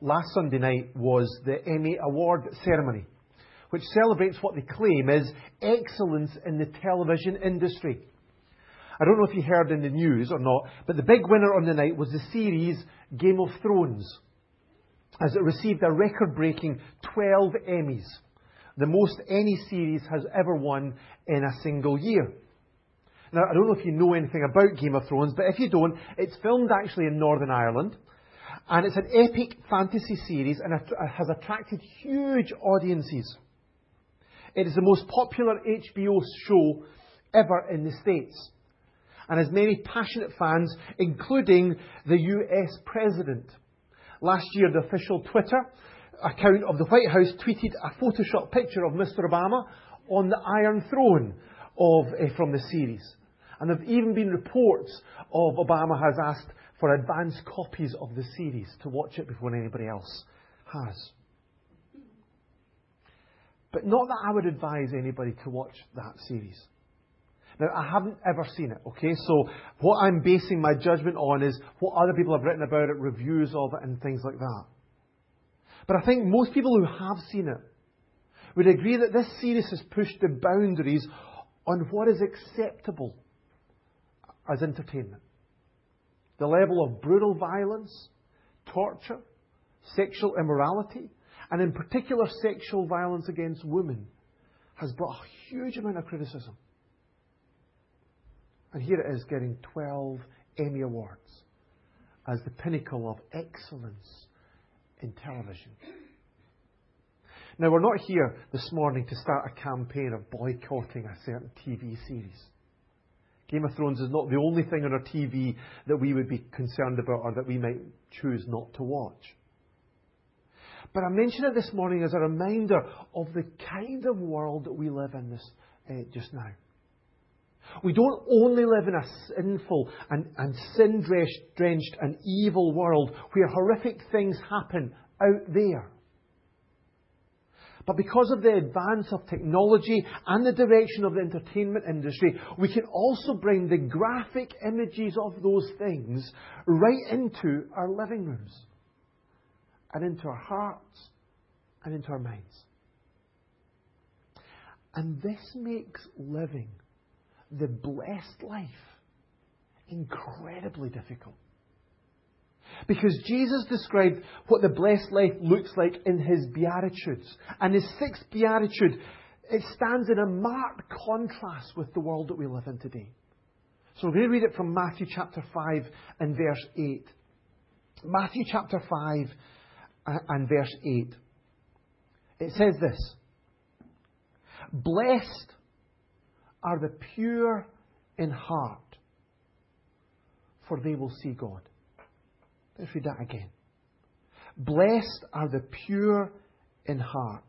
last Sunday night was the Emmy Award ceremony, which celebrates what they claim is excellence in the television industry. I don't know if you heard in the news or not, but the big winner on the night was the series Game of Thrones, as it received a record breaking 12 Emmys, the most any series has ever won in a single year. Now, I don't know if you know anything about Game of Thrones, but if you don't, it's filmed actually in Northern Ireland. And it's an epic fantasy series and it has attracted huge audiences. It is the most popular HBO show ever in the States and has many passionate fans, including the US President. Last year, the official Twitter account of the White House tweeted a Photoshop picture of Mr. Obama on the Iron Throne of, uh, from the series. And there have even been reports of Obama has asked for advance copies of the series to watch it before anybody else has. But not that I would advise anybody to watch that series. Now, I haven't ever seen it, okay? So, what I'm basing my judgment on is what other people have written about it, reviews of it, and things like that. But I think most people who have seen it would agree that this series has pushed the boundaries on what is acceptable as entertainment. The level of brutal violence, torture, sexual immorality, and in particular sexual violence against women has brought a huge amount of criticism. And here it is getting 12 Emmy Awards as the pinnacle of excellence in television. Now, we're not here this morning to start a campaign of boycotting a certain TV series. Game of Thrones is not the only thing on our TV that we would be concerned about or that we might choose not to watch. But I mention it this morning as a reminder of the kind of world that we live in this, uh, just now. We don't only live in a sinful and, and sin drenched and evil world where horrific things happen out there. But because of the advance of technology and the direction of the entertainment industry, we can also bring the graphic images of those things right into our living rooms and into our hearts and into our minds. And this makes living the blessed life incredibly difficult. Because Jesus described what the blessed life looks like in his Beatitudes. And his sixth Beatitude, it stands in a marked contrast with the world that we live in today. So we're going to read it from Matthew chapter 5 and verse 8. Matthew chapter 5 uh, and verse 8. It says this Blessed are the pure in heart, for they will see God. Let's read that again. Blessed are the pure in heart,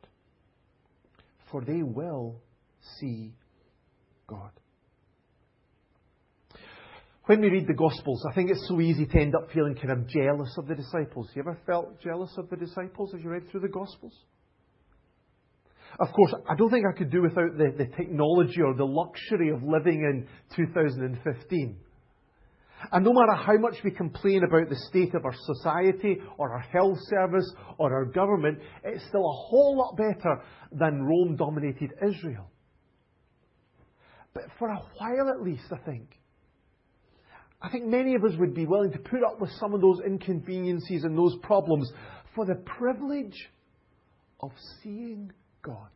for they will see God. When we read the Gospels, I think it's so easy to end up feeling kind of jealous of the disciples. You ever felt jealous of the disciples as you read through the Gospels? Of course, I don't think I could do without the, the technology or the luxury of living in 2015. And no matter how much we complain about the state of our society or our health service or our government, it's still a whole lot better than Rome dominated Israel. But for a while at least, I think, I think many of us would be willing to put up with some of those inconveniences and those problems for the privilege of seeing God.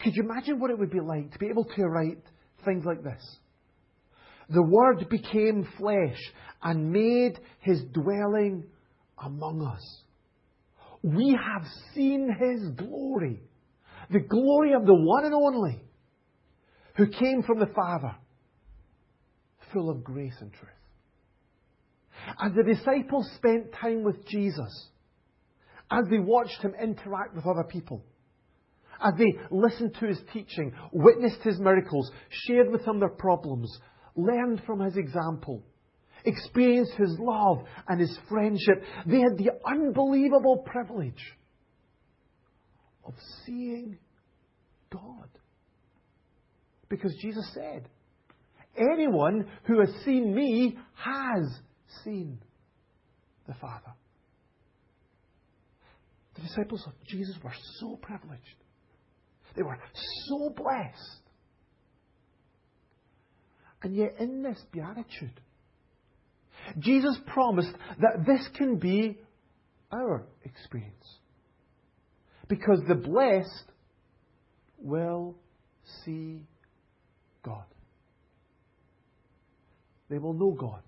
Could you imagine what it would be like to be able to write things like this? The Word became flesh and made his dwelling among us. We have seen his glory, the glory of the one and only, who came from the Father, full of grace and truth. As the disciples spent time with Jesus, as they watched him interact with other people, as they listened to his teaching, witnessed his miracles, shared with him their problems, learned from his example, experienced his love and his friendship. They had the unbelievable privilege of seeing God. Because Jesus said, Anyone who has seen me has seen the Father. The disciples of Jesus were so privileged. They were so blessed. And yet, in this beatitude, Jesus promised that this can be our experience. Because the blessed will see God. They will know God.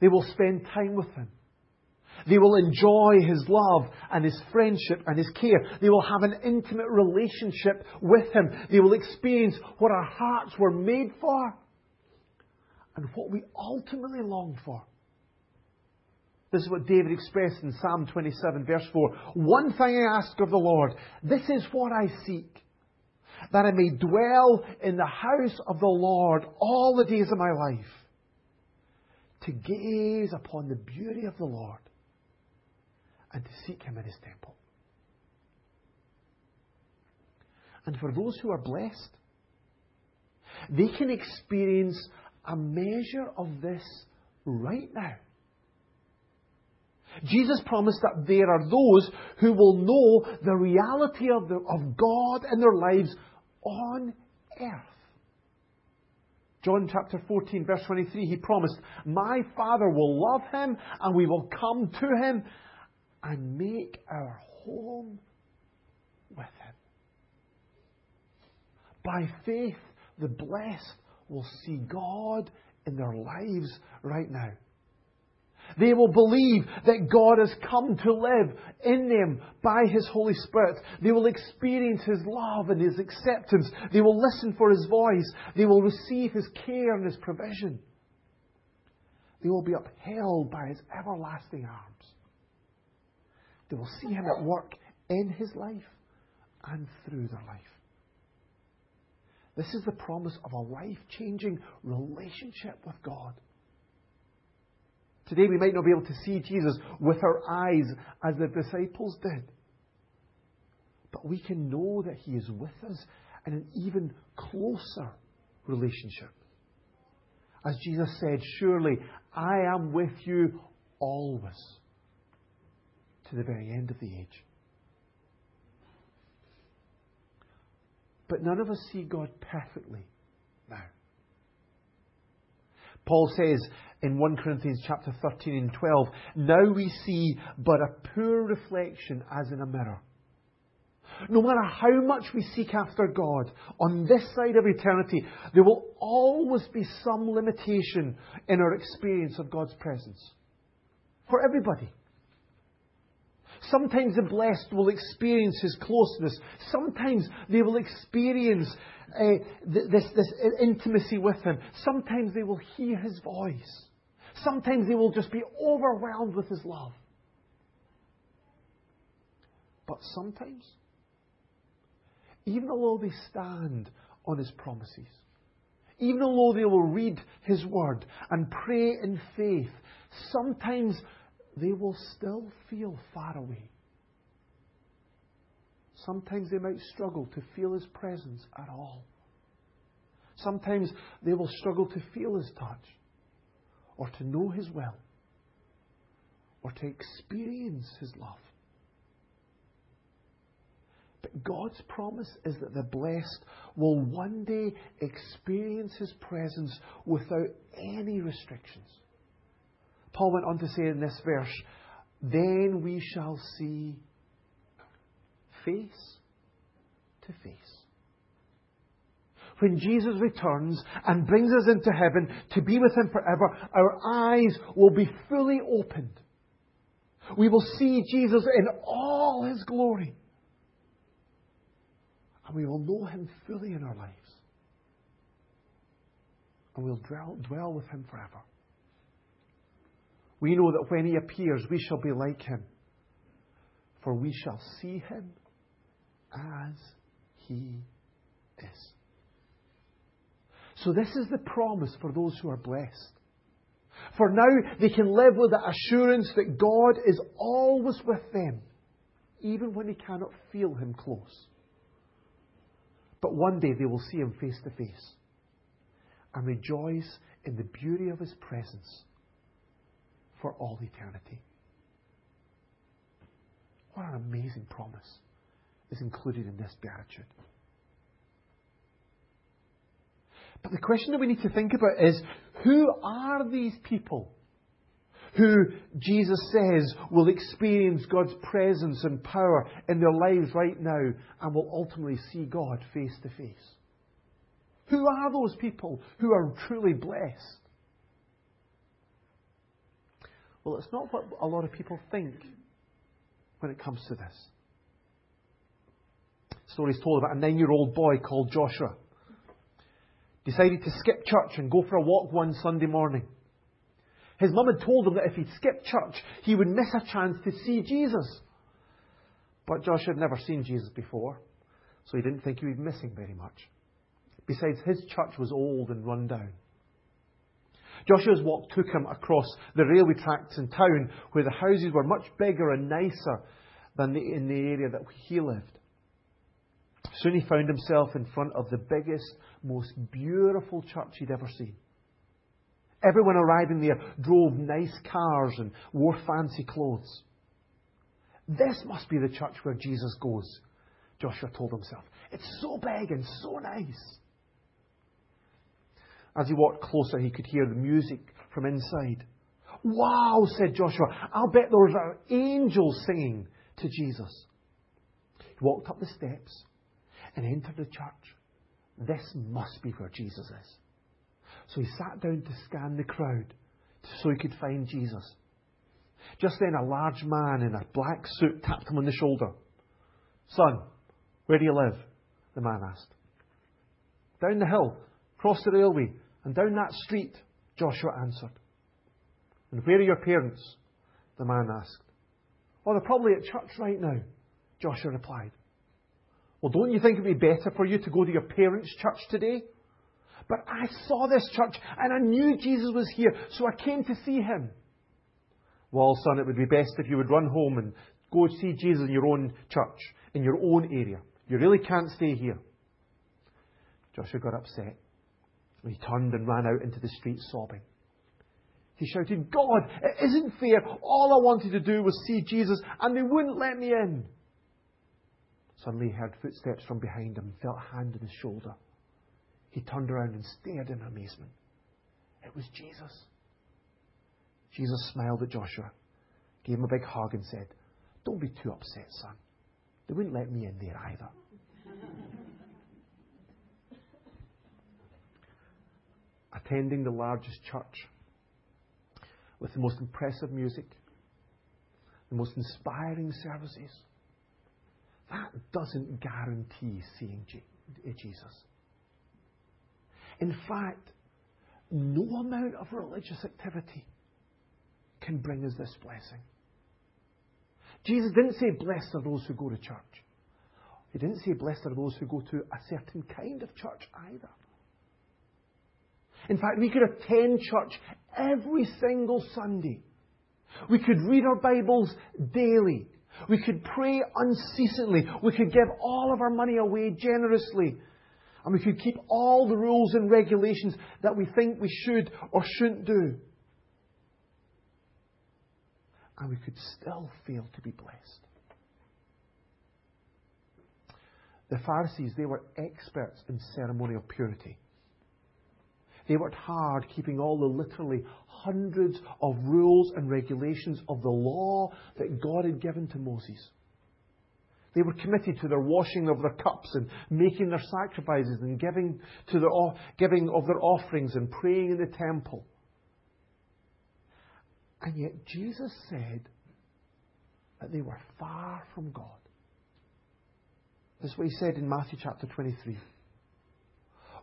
They will spend time with Him. They will enjoy His love and His friendship and His care. They will have an intimate relationship with Him. They will experience what our hearts were made for and what we ultimately long for. This is what David expressed in Psalm 27, verse 4. One thing I ask of the Lord, this is what I seek, that I may dwell in the house of the Lord all the days of my life, to gaze upon the beauty of the Lord and to seek Him in His temple. And for those who are blessed, they can experience a measure of this right now. Jesus promised that there are those who will know the reality of, the, of God in their lives on earth. John chapter 14, verse 23, he promised, My Father will love him, and we will come to him and make our home with him. By faith, the blessed will see God in their lives right now. They will believe that God has come to live in them by His Holy Spirit. They will experience His love and His acceptance. They will listen for His voice. They will receive His care and His provision. They will be upheld by His everlasting arms. They will see Him at work in His life and through their life. This is the promise of a life changing relationship with God. Today we might not be able to see Jesus with our eyes as the disciples did. But we can know that He is with us in an even closer relationship. As Jesus said, Surely I am with you always to the very end of the age. But none of us see God perfectly now. Paul says in 1 Corinthians chapter 13 and 12, Now we see but a poor reflection as in a mirror. No matter how much we seek after God on this side of eternity, there will always be some limitation in our experience of God's presence. For everybody. Sometimes the blessed will experience His closeness. Sometimes they will experience uh, this, this intimacy with Him. Sometimes they will hear His voice. Sometimes they will just be overwhelmed with His love. But sometimes, even although they stand on His promises, even although they will read His Word and pray in faith, sometimes they will still feel far away. Sometimes they might struggle to feel His presence at all. Sometimes they will struggle to feel His touch, or to know His will, or to experience His love. But God's promise is that the blessed will one day experience His presence without any restrictions. Paul went on to say in this verse, Then we shall see face to face. When Jesus returns and brings us into heaven to be with Him forever, our eyes will be fully opened. We will see Jesus in all His glory. And we will know Him fully in our lives. And we'll dwell, dwell with Him forever. We know that when He appears, we shall be like Him, for we shall see Him as He is. So, this is the promise for those who are blessed. For now, they can live with the assurance that God is always with them, even when they cannot feel Him close. But one day they will see Him face to face and rejoice in the beauty of His presence for all eternity. What an amazing promise is included in this beatitude. But the question that we need to think about is who are these people who Jesus says will experience God's presence and power in their lives right now and will ultimately see God face to face? Who are those people who are truly blessed? Well, it's not what a lot of people think when it comes to this. story is told about a nine year old boy called Joshua. Decided to skip church and go for a walk one Sunday morning. His mum had told him that if he'd skipped church, he would miss a chance to see Jesus. But Joshua had never seen Jesus before, so he didn't think he would be missing very much. Besides, his church was old and run down. Joshua's walk took him across the railway tracks in town where the houses were much bigger and nicer than the, in the area that he lived. Soon he found himself in front of the biggest, most beautiful church he'd ever seen. Everyone arriving there drove nice cars and wore fancy clothes. This must be the church where Jesus goes, Joshua told himself. It's so big and so nice. As he walked closer, he could hear the music from inside. Wow, said Joshua. I'll bet those are angels singing to Jesus. He walked up the steps and entered the church. This must be where Jesus is. So he sat down to scan the crowd so he could find Jesus. Just then, a large man in a black suit tapped him on the shoulder. Son, where do you live? The man asked. Down the hill, across the railway, and down that street, Joshua answered. And where are your parents? The man asked. Oh, they're probably at church right now, Joshua replied. Well, don't you think it would be better for you to go to your parents' church today? But I saw this church and I knew Jesus was here, so I came to see him. Well, son, it would be best if you would run home and go see Jesus in your own church, in your own area. You really can't stay here. Joshua got upset. He turned and ran out into the street sobbing. He shouted, God, it isn't fair. All I wanted to do was see Jesus, and they wouldn't let me in. Suddenly he heard footsteps from behind him, felt a hand on his shoulder. He turned around and stared in amazement. It was Jesus. Jesus smiled at Joshua, gave him a big hug, and said, Don't be too upset, son. They wouldn't let me in there either. Attending the largest church with the most impressive music, the most inspiring services, that doesn't guarantee seeing eh, Jesus. In fact, no amount of religious activity can bring us this blessing. Jesus didn't say, Blessed are those who go to church. He didn't say, Blessed are those who go to a certain kind of church either. In fact, we could attend church every single Sunday. We could read our Bibles daily. We could pray unceasingly. We could give all of our money away generously. And we could keep all the rules and regulations that we think we should or shouldn't do. And we could still fail to be blessed. The Pharisees, they were experts in ceremonial purity. They worked hard keeping all the literally hundreds of rules and regulations of the law that God had given to Moses. They were committed to their washing of their cups and making their sacrifices and giving, to their, giving of their offerings and praying in the temple. And yet Jesus said that they were far from God. This is what he said in Matthew chapter 23.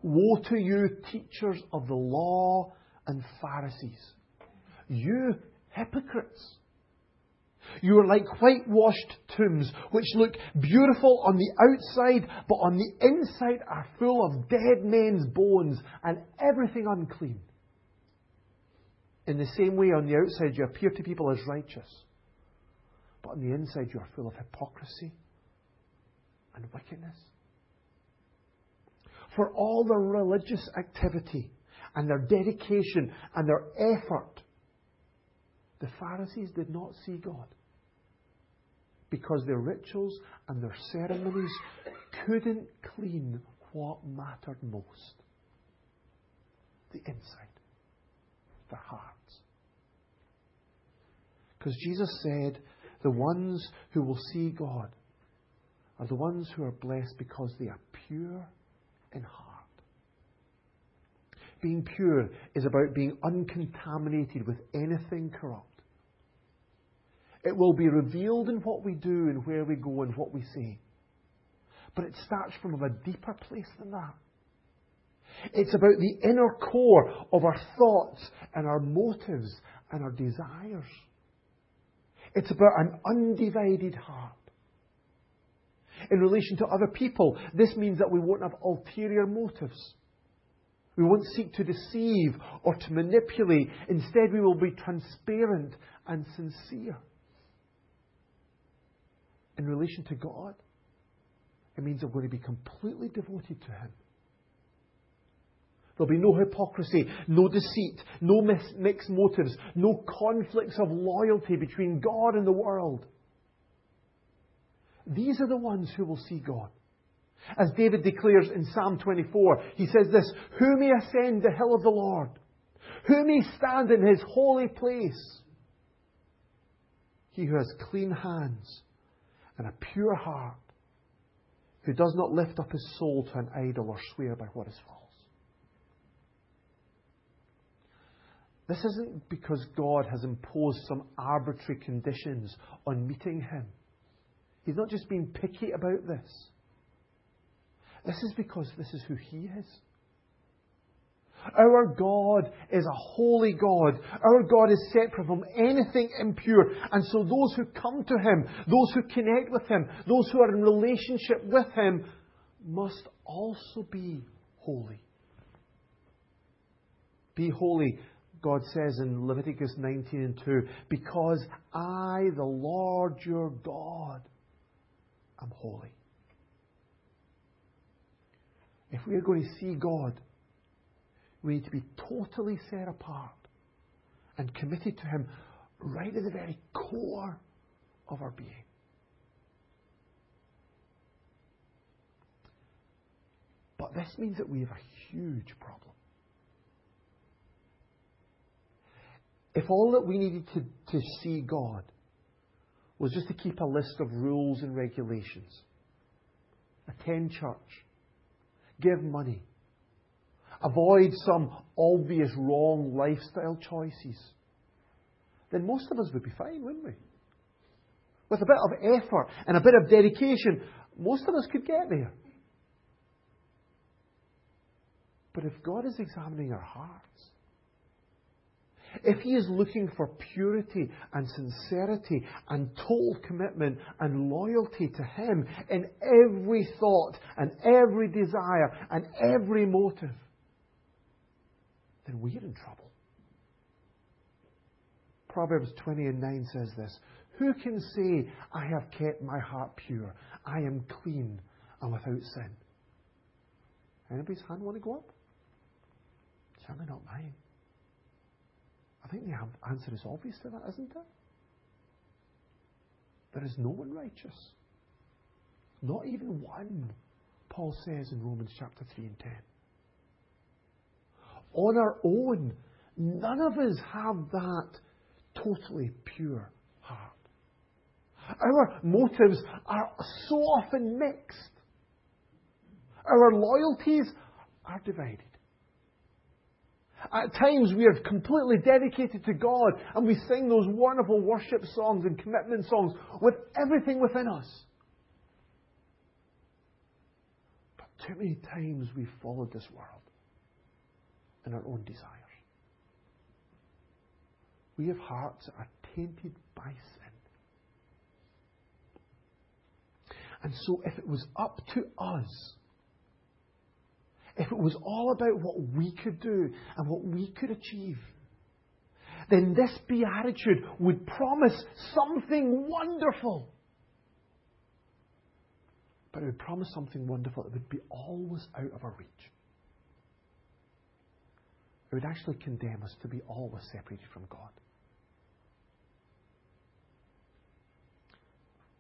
Woe to you, teachers of the law and Pharisees, you hypocrites! You are like whitewashed tombs, which look beautiful on the outside, but on the inside are full of dead men's bones and everything unclean. In the same way, on the outside, you appear to people as righteous, but on the inside, you are full of hypocrisy and wickedness. For all their religious activity and their dedication and their effort, the Pharisees did not see God. because their rituals and their ceremonies couldn't clean what mattered most the inside, their hearts. Because Jesus said, the ones who will see God are the ones who are blessed because they are pure in heart. Being pure is about being uncontaminated with anything corrupt. It will be revealed in what we do and where we go and what we say. But it starts from a deeper place than that. It's about the inner core of our thoughts and our motives and our desires. It's about an undivided heart. In relation to other people, this means that we won't have ulterior motives. We won't seek to deceive or to manipulate. Instead, we will be transparent and sincere. In relation to God, it means we're going to be completely devoted to Him. There'll be no hypocrisy, no deceit, no mixed motives, no conflicts of loyalty between God and the world. These are the ones who will see God. As David declares in Psalm 24, he says this Who may ascend the hill of the Lord? Who may stand in his holy place? He who has clean hands and a pure heart, who does not lift up his soul to an idol or swear by what is false. This isn't because God has imposed some arbitrary conditions on meeting him. He's not just being picky about this. This is because this is who He is. Our God is a holy God. Our God is separate from anything impure. And so those who come to Him, those who connect with Him, those who are in relationship with Him, must also be holy. Be holy, God says in Leviticus 19 and 2, because I, the Lord your God, am holy. If we are going to see God, we need to be totally set apart and committed to Him right at the very core of our being. But this means that we have a huge problem. If all that we needed to, to see God was just to keep a list of rules and regulations, attend church, give money, avoid some obvious wrong lifestyle choices, then most of us would be fine, wouldn't we? With a bit of effort and a bit of dedication, most of us could get there. But if God is examining our hearts, if He is looking for purity and sincerity and total commitment and loyalty to Him in every thought and every desire and every motive, then we're in trouble. Proverbs 20 and 9 says this Who can say, I have kept my heart pure? I am clean and without sin. Anybody's hand want to go up? Certainly not mine. I think the answer is obvious to that, isn't it? There is no one righteous. Not even one, Paul says in Romans chapter 3 and 10. On our own, none of us have that totally pure heart. Our motives are so often mixed. Our loyalties are divided. At times we are completely dedicated to God and we sing those wonderful worship songs and commitment songs with everything within us. But too many times we've followed this world and our own desires. We have hearts that are tainted by sin. And so if it was up to us, if it was all about what we could do and what we could achieve, then this beatitude would promise something wonderful. But it would promise something wonderful that would be always out of our reach. It would actually condemn us to be always separated from God.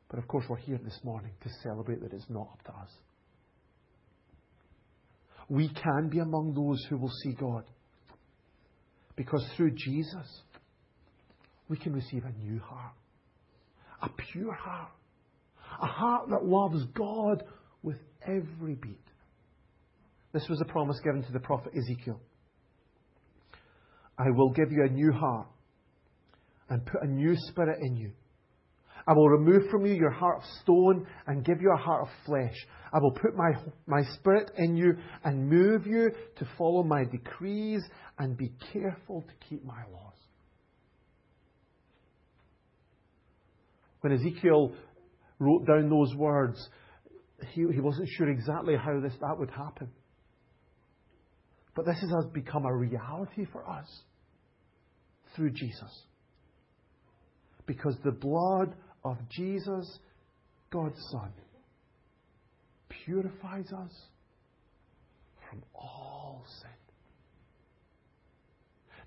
But of course, we're here this morning to celebrate that it's not up to us. We can be among those who will see God. Because through Jesus, we can receive a new heart, a pure heart, a heart that loves God with every beat. This was a promise given to the prophet Ezekiel. I will give you a new heart and put a new spirit in you. I will remove from you your heart of stone and give you a heart of flesh. I will put my, my spirit in you and move you to follow my decrees and be careful to keep my laws. When Ezekiel wrote down those words, he, he wasn't sure exactly how this, that would happen. But this has become a reality for us through Jesus. Because the blood of Jesus, God's Son, purifies us from all sin.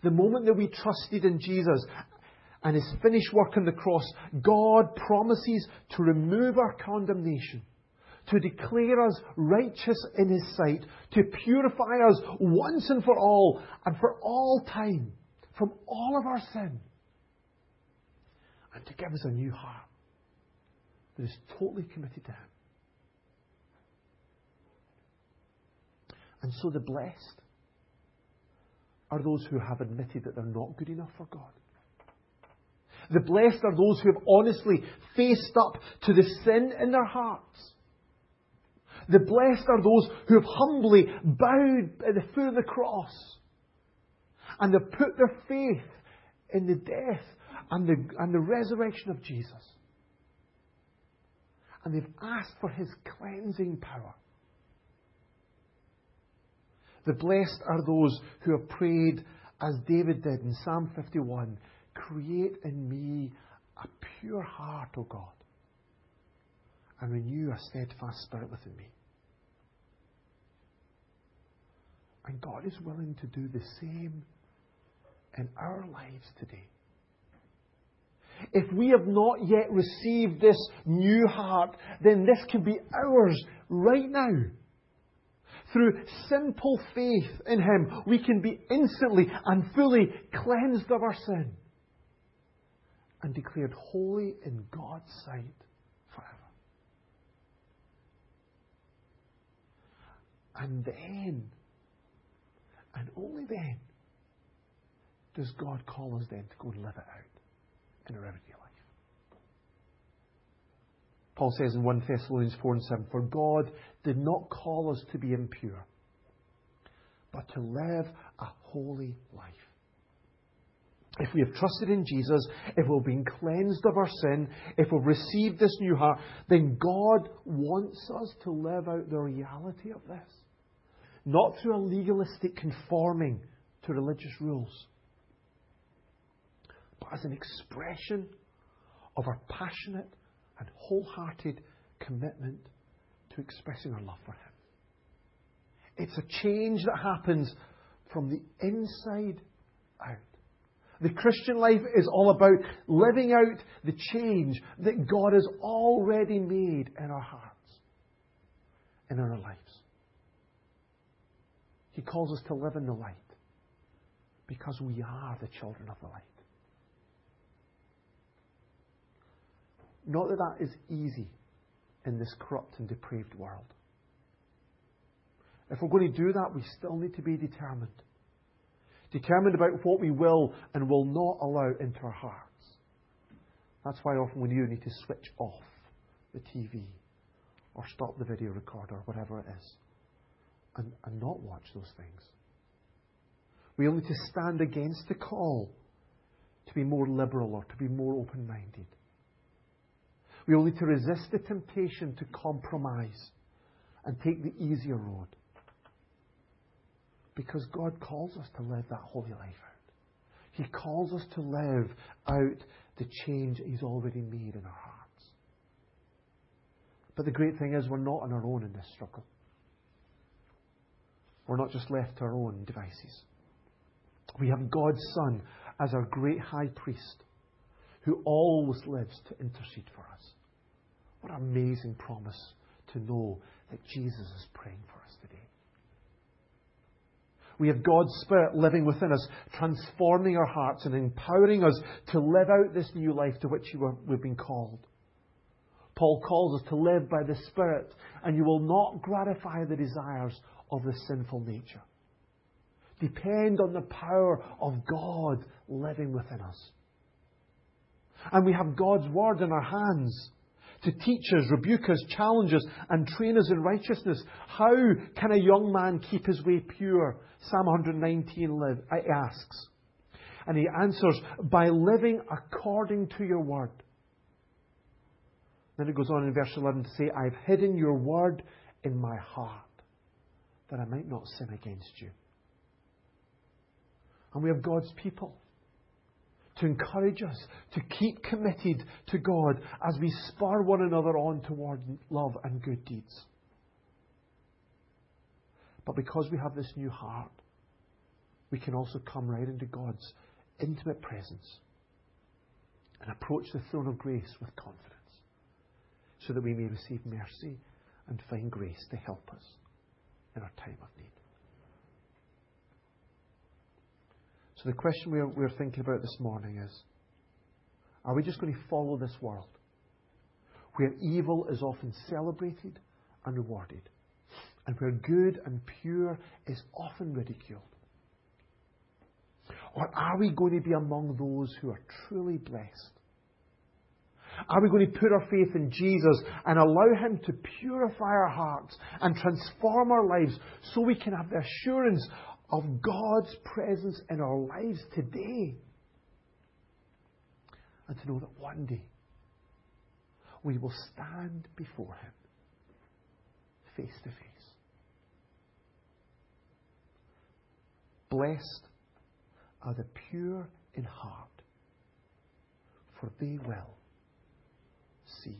The moment that we trusted in Jesus and his finished work on the cross, God promises to remove our condemnation, to declare us righteous in his sight, to purify us once and for all and for all time from all of our sin, and to give us a new heart that is totally committed to him. And so the blessed are those who have admitted that they're not good enough for God. The blessed are those who have honestly faced up to the sin in their hearts. The blessed are those who have humbly bowed at the foot of the cross and they've put their faith in the death and the, and the resurrection of Jesus. And they've asked for his cleansing power. The blessed are those who have prayed as David did in Psalm 51 Create in me a pure heart, O God, and renew a steadfast spirit within me. And God is willing to do the same in our lives today. If we have not yet received this new heart, then this can be ours right now. Through simple faith in Him, we can be instantly and fully cleansed of our sin and declared holy in God's sight forever. And then, and only then, does God call us then to go and live it out in our everyday life. Paul says in 1 Thessalonians 4 and 7 For God did not call us to be impure, but to live a holy life. If we have trusted in Jesus, if we've been cleansed of our sin, if we've received this new heart, then God wants us to live out the reality of this. Not through a legalistic conforming to religious rules, but as an expression of our passionate and wholehearted commitment to expressing our love for Him. It's a change that happens from the inside out. The Christian life is all about living out the change that God has already made in our hearts in our lives. He calls us to live in the light because we are the children of the light. Not that that is easy in this corrupt and depraved world. If we're going to do that, we still need to be determined. Determined about what we will and will not allow into our hearts. That's why often we need to switch off the TV or stop the video recorder, whatever it is, and, and not watch those things. We only need to stand against the call to be more liberal or to be more open minded. We only need to resist the temptation to compromise and take the easier road. Because God calls us to live that holy life out. He calls us to live out the change He's already made in our hearts. But the great thing is, we're not on our own in this struggle. We're not just left to our own devices. We have God's Son as our great high priest who always lives to intercede for us. What an amazing promise to know that Jesus is praying for us today. We have God's Spirit living within us, transforming our hearts and empowering us to live out this new life to which we've been called. Paul calls us to live by the Spirit, and you will not gratify the desires of the sinful nature. Depend on the power of God living within us. And we have God's Word in our hands to teach us, rebuke us, challenge us, and train us in righteousness. How can a young man keep his way pure? Psalm 119 live, asks. And he answers, by living according to your word. Then it goes on in verse 11 to say, I've hidden your word in my heart that I might not sin against you. And we have God's people to encourage us to keep committed to God as we spur one another on toward love and good deeds. But because we have this new heart, we can also come right into God's intimate presence and approach the throne of grace with confidence so that we may receive mercy and find grace to help us in our time of need. So the question we're, we're thinking about this morning is are we just going to follow this world where evil is often celebrated and rewarded, and where good and pure is often ridiculed? Or are we going to be among those who are truly blessed? Are we going to put our faith in Jesus and allow Him to purify our hearts and transform our lives so we can have the assurance of God's presence in our lives today. And to know that one day we will stand before Him face to face. Blessed are the pure in heart, for they will see